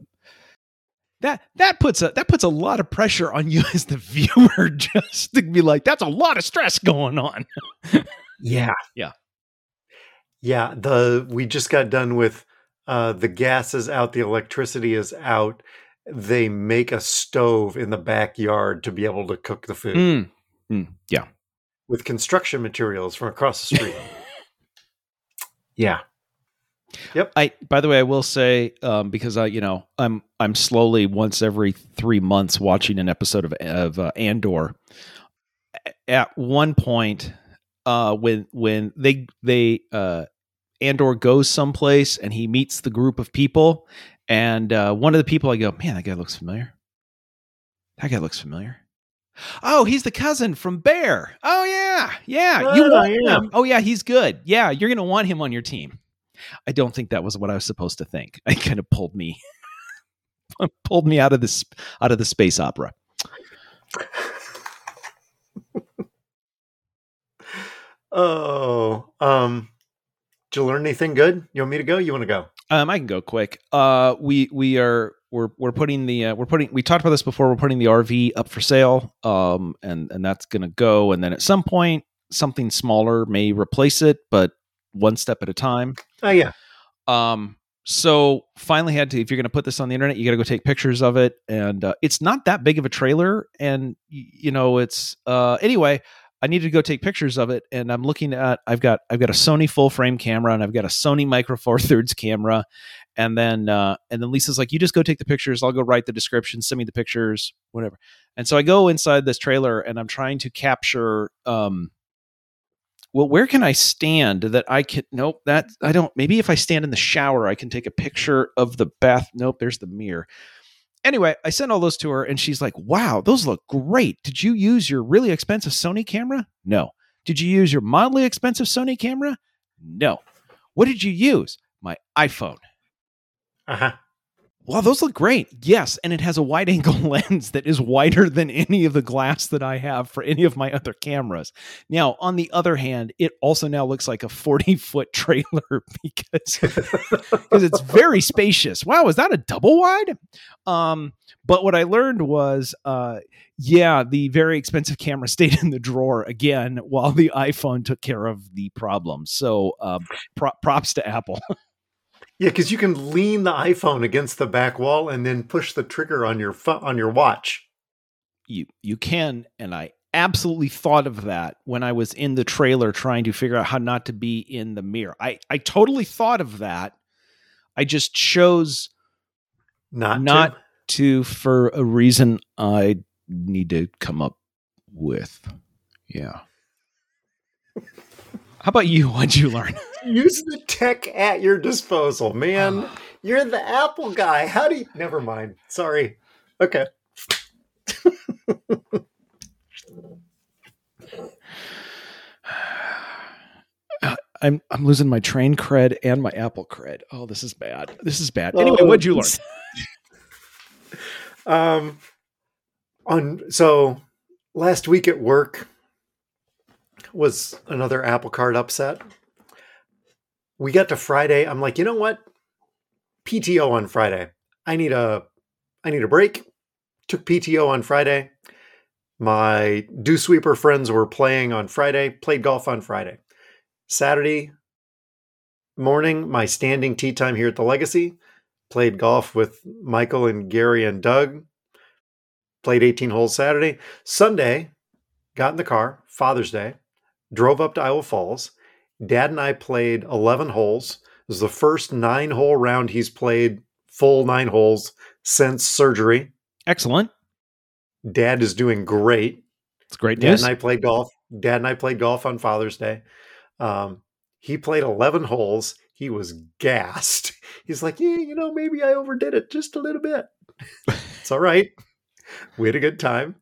that that puts a that puts a lot of pressure on you as the viewer just to be like that's a lot of stress going on. Yeah. Yeah. Yeah. The we just got done with uh the gas is out, the electricity is out. They make a stove in the backyard to be able to cook the food Mm. Mm. Yeah. with construction materials from across the street. yeah. Yep. I by the way, I will say um, because I you know I'm I'm slowly once every three months watching an episode of of uh, Andor. At one point, uh, when when they they uh, Andor goes someplace and he meets the group of people, and uh, one of the people I go, man, that guy looks familiar. That guy looks familiar. Oh, he's the cousin from Bear. Oh yeah, yeah. You Oh, want yeah. him? Oh yeah, he's good. Yeah, you're gonna want him on your team. I don't think that was what I was supposed to think. It kind of pulled me pulled me out of this out of the space opera. Oh. Um you learn anything good? You want me to go? You want to go? Um, I can go quick. Uh, we we are we're we're putting the uh, we're putting we talked about this before. We're putting the RV up for sale. Um, and and that's gonna go. And then at some point, something smaller may replace it, but one step at a time. Oh yeah. Um, so finally had to, if you're going to put this on the internet, you got to go take pictures of it. And uh, it's not that big of a trailer. And, you know, it's, uh, anyway, I needed to go take pictures of it. And I'm looking at, I've got, I've got a Sony full frame camera and I've got a Sony micro four thirds camera. And then, uh, and then Lisa's like, you just go take the pictures. I'll go write the description, send me the pictures, whatever. And so I go inside this trailer and I'm trying to capture, um, well, where can I stand that I can? Nope, that I don't. Maybe if I stand in the shower, I can take a picture of the bath. Nope, there's the mirror. Anyway, I sent all those to her, and she's like, "Wow, those look great. Did you use your really expensive Sony camera? No. Did you use your mildly expensive Sony camera? No. What did you use? My iPhone. Uh-huh. Well, those look great. Yes, and it has a wide angle lens that is wider than any of the glass that I have for any of my other cameras. Now, on the other hand, it also now looks like a 40 foot trailer because because it's very spacious. Wow, is that a double wide? Um, but what I learned was, uh, yeah, the very expensive camera stayed in the drawer again while the iPhone took care of the problem. So, um, pro- props to Apple. Yeah, because you can lean the iPhone against the back wall and then push the trigger on your pho- on your watch. you you can and i absolutely thought of that when i was in the trailer trying to figure out how not to be in the mirror i i totally thought of that i just chose Not Not- to. to for a reason i need to come up with yeah how about you what'd you learn use the tech at your disposal, man. You're the Apple guy. How do you? Never mind. Sorry. Okay. i'm i'm losing my train cred and my apple cred oh this is bad this is bad anyway what'd you learn Um, on so last week at work was another Apple Card upset. We got to Friday. I'm like, you know what? PTO on Friday. I need a I need a break. Took PTO on Friday. My dew sweeper friends were playing on Friday, played golf on Friday. Saturday morning, my standing tea time here at the Legacy. Played golf with Michael and Gary and Doug. Played 18 holes Saturday. Sunday, got in the car, Father's Day, drove up to Iowa Falls. Dad and I played 11 holes. It was the first nine hole round he's played, full nine holes since surgery. excellent Dad is doing great. it's great Dad and I played golf. Dad and I played golf on Father's Day. Um, he played 11 holes. He was gassed. He's like, yeah, you know, maybe I overdid it just a little bit. it's all right. We had a good time.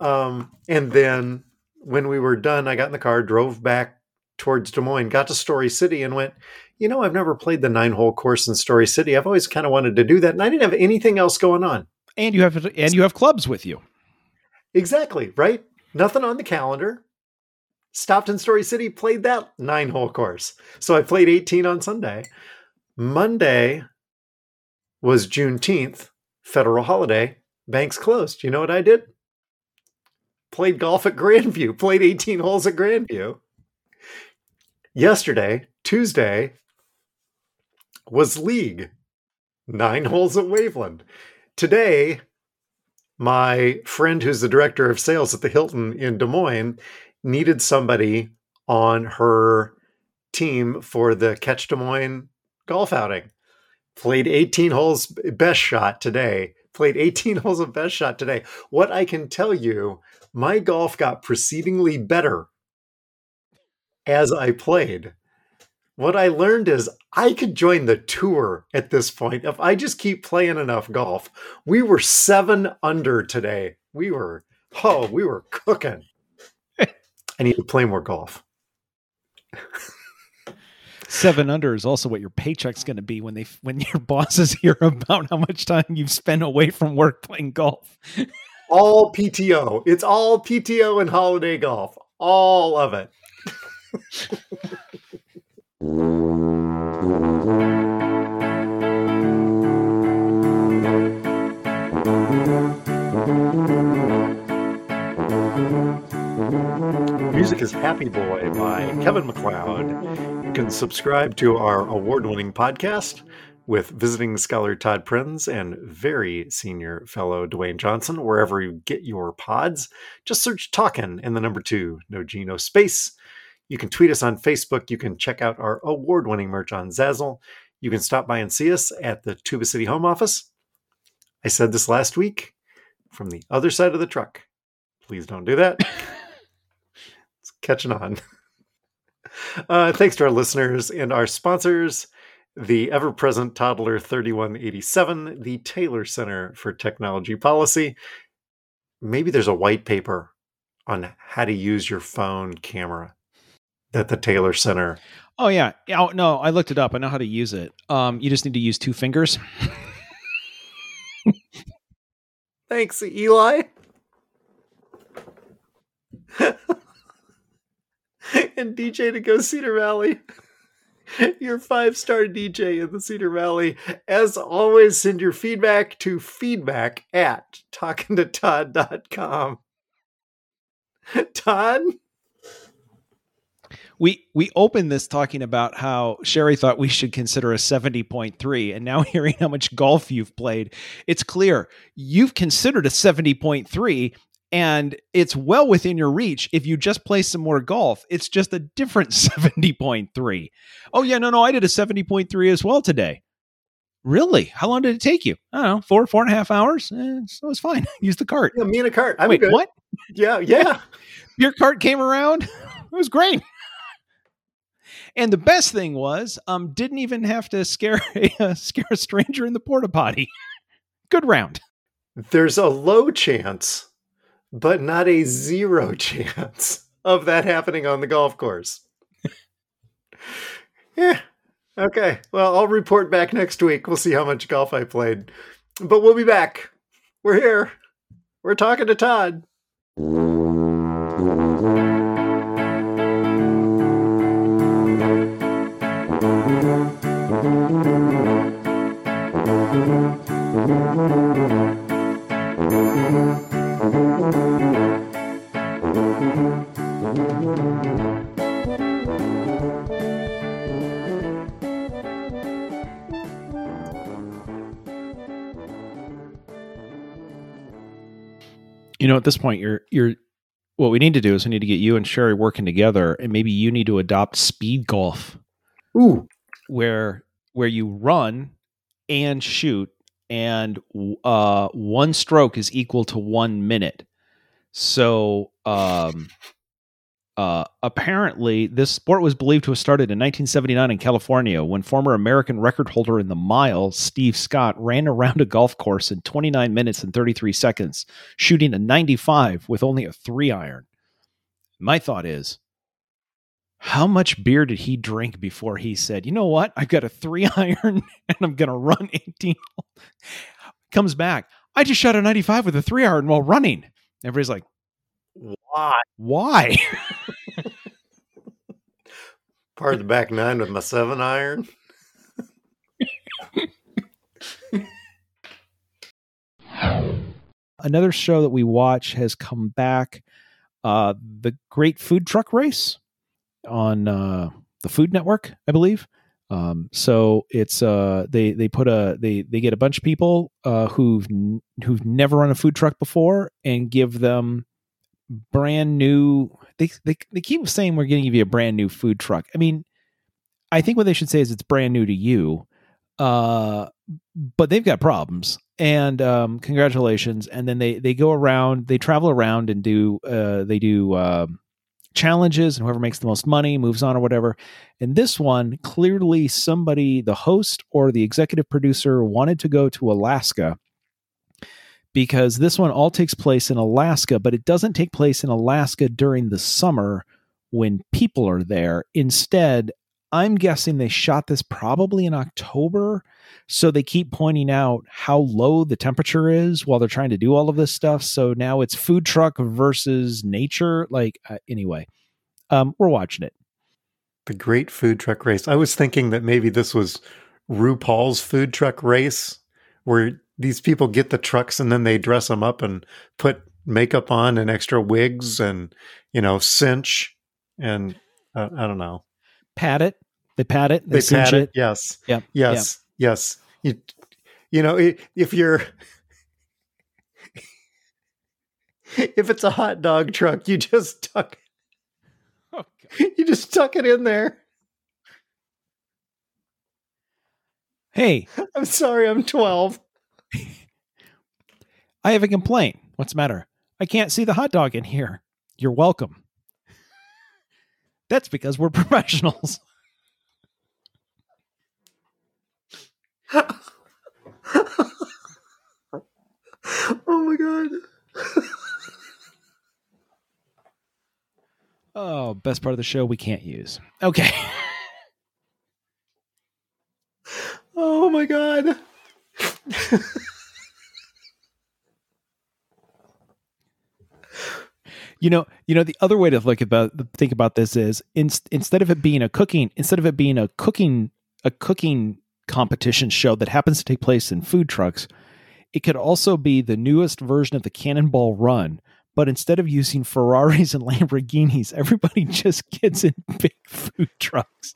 Um, and then when we were done, I got in the car, drove back towards Des Moines, got to Story City, and went, you know, I've never played the nine hole course in Story City. I've always kind of wanted to do that. And I didn't have anything else going on. and you have and you have clubs with you Exactly. Right. Nothing on the calendar. Stopped in Story City, played that nine hole course. So I played 18 on Sunday. Monday was Juneteenth, federal holiday. Banks closed. You know what I did? Played golf at Grandview, played 18 holes at Grandview. Yesterday, Tuesday, was league. Nine holes at Waveland. Today, my friend who's the director of sales at the Hilton in Des Moines needed somebody on her team for the Catch Des Moines golf outing. Played 18 holes best shot today. Played 18 holes of best shot today. What I can tell you, my golf got proceedingly better as I played. What I learned is I could join the tour at this point if I just keep playing enough golf. We were seven under today. We were, oh, we were cooking. I need to play more golf. Seven under is also what your paycheck's going to be when they when your bosses hear about how much time you've spent away from work playing golf. All PTO. It's all PTO and holiday golf. All of it. Music is Happy Boy by Kevin MacLeod. You can subscribe to our award winning podcast with visiting scholar Todd Prinz and very senior fellow Dwayne Johnson, wherever you get your pods. Just search Talkin' in the number two, no G, no space. You can tweet us on Facebook. You can check out our award winning merch on Zazzle. You can stop by and see us at the Tuba City home office. I said this last week from the other side of the truck. Please don't do that. it's catching on. Uh, thanks to our listeners and our sponsors, the ever present Toddler 3187, the Taylor Center for Technology Policy. Maybe there's a white paper on how to use your phone camera at the Taylor Center. Oh yeah, yeah. Oh, no, I looked it up. I know how to use it. Um, you just need to use two fingers. Thanks, Eli. and DJ to go Cedar Valley. Your five star DJ in the Cedar Valley. As always, send your feedback to feedback at talkingtotodd.com. Todd? we we opened this talking about how Sherry thought we should consider a 70.3 and now hearing how much golf you've played it's clear you've considered a 70.3 and it's well within your reach if you just play some more golf it's just a different 70.3 oh yeah no no I did a 70.3 as well today really how long did it take you I don't know four four and a half hours eh, so it's fine use the cart Yeah, me and a cart. I'm wait good. what Yeah, yeah. your cart came around. It was great. And the best thing was, um, didn't even have to scare a uh, scare a stranger in the porta potty. Good round. There's a low chance, but not a zero chance of that happening on the golf course. yeah. Okay. Well, I'll report back next week. We'll see how much golf I played. But we'll be back. We're here. We're talking to Todd. You know, at this point, you're you're. What we need to do is we need to get you and Sherry working together, and maybe you need to adopt speed golf, Ooh. where where you run and shoot, and uh, one stroke is equal to one minute. So, um, uh, apparently, this sport was believed to have started in 1979 in California when former American record holder in the mile, Steve Scott, ran around a golf course in 29 minutes and 33 seconds, shooting a 95 with only a three iron. My thought is, how much beer did he drink before he said, you know what? I've got a three iron and I'm going to run 18. Comes back. I just shot a 95 with a three iron while running. Everybody's like, Why? Why? Part of the back nine with my seven iron. Another show that we watch has come back. Uh, the Great Food Truck Race on uh, the Food Network, I believe. Um, so it's uh, they they put a they they get a bunch of people uh, who've who've never run a food truck before and give them brand new. They they they keep saying we're going to give you a brand new food truck. I mean, I think what they should say is it's brand new to you. Uh, but they've got problems and um, congratulations and then they they go around they travel around and do uh, they do um, challenges and whoever makes the most money moves on or whatever and this one clearly somebody the host or the executive producer wanted to go to alaska because this one all takes place in alaska but it doesn't take place in alaska during the summer when people are there instead i'm guessing they shot this probably in october so they keep pointing out how low the temperature is while they're trying to do all of this stuff. So now it's food truck versus nature. Like, uh, anyway, um, we're watching it. The Great Food Truck Race. I was thinking that maybe this was RuPaul's Food Truck Race, where these people get the trucks and then they dress them up and put makeup on and extra wigs and, you know, cinch. And uh, I don't know. Pat it. They pat it. They, They cinch pat it. it. Yes. Yep. Yes. Yes. You, you know, if you're, if it's a hot dog truck, you just tuck, Yep. you just tuck it in there. Hey, I'm sorry, I'm 12. I have a complaint. What's the matter? I can't see the hot dog in here. You're welcome. That's because we're professionals. Oh my god. Oh, best part of the show we can't use. Okay. Oh my god. You know, you know the other way to look about think about this is in, instead of it being a cooking instead of it being a cooking a cooking competition show that happens to take place in food trucks, it could also be the newest version of the Cannonball Run, but instead of using Ferraris and Lamborghinis, everybody just gets in big food trucks.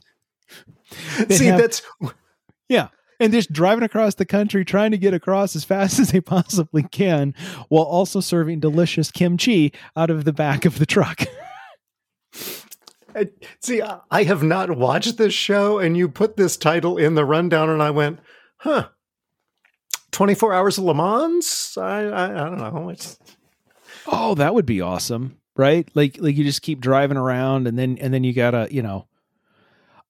They See, have- that's Yeah. And just driving across the country trying to get across as fast as they possibly can while also serving delicious kimchi out of the back of the truck. See. I- have not watched this show, and you put this title in the rundown, and I went, "Huh." Twenty four hours of Le Mans. I I, I don't know. It's, oh, that would be awesome, right? Like like you just keep driving around and then and then you got to, you know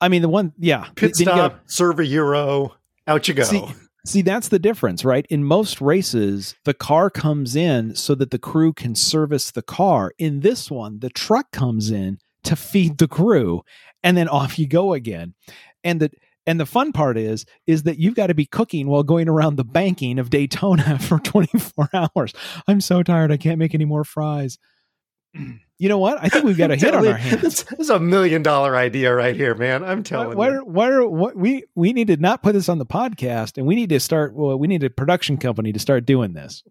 I mean the one yeah, pit you gotta- stop, serve a gyro, out you go. See, see, that's the difference, right? In most races, the car comes in so that the crew can service the car. In this one, the truck comes in to feed the crew, and then off you go again. And the and the fun part is is that you've got to be cooking while going around the banking of Daytona for 24 hours. I'm so tired. I can't make any more fries. You know what? I think we've got a hit on our hands. This, this is a million dollar idea right here, man. I'm telling why, you. why, are- what we we need to not put this on the podcast, and we need to start. Well, we need a production company to start doing this.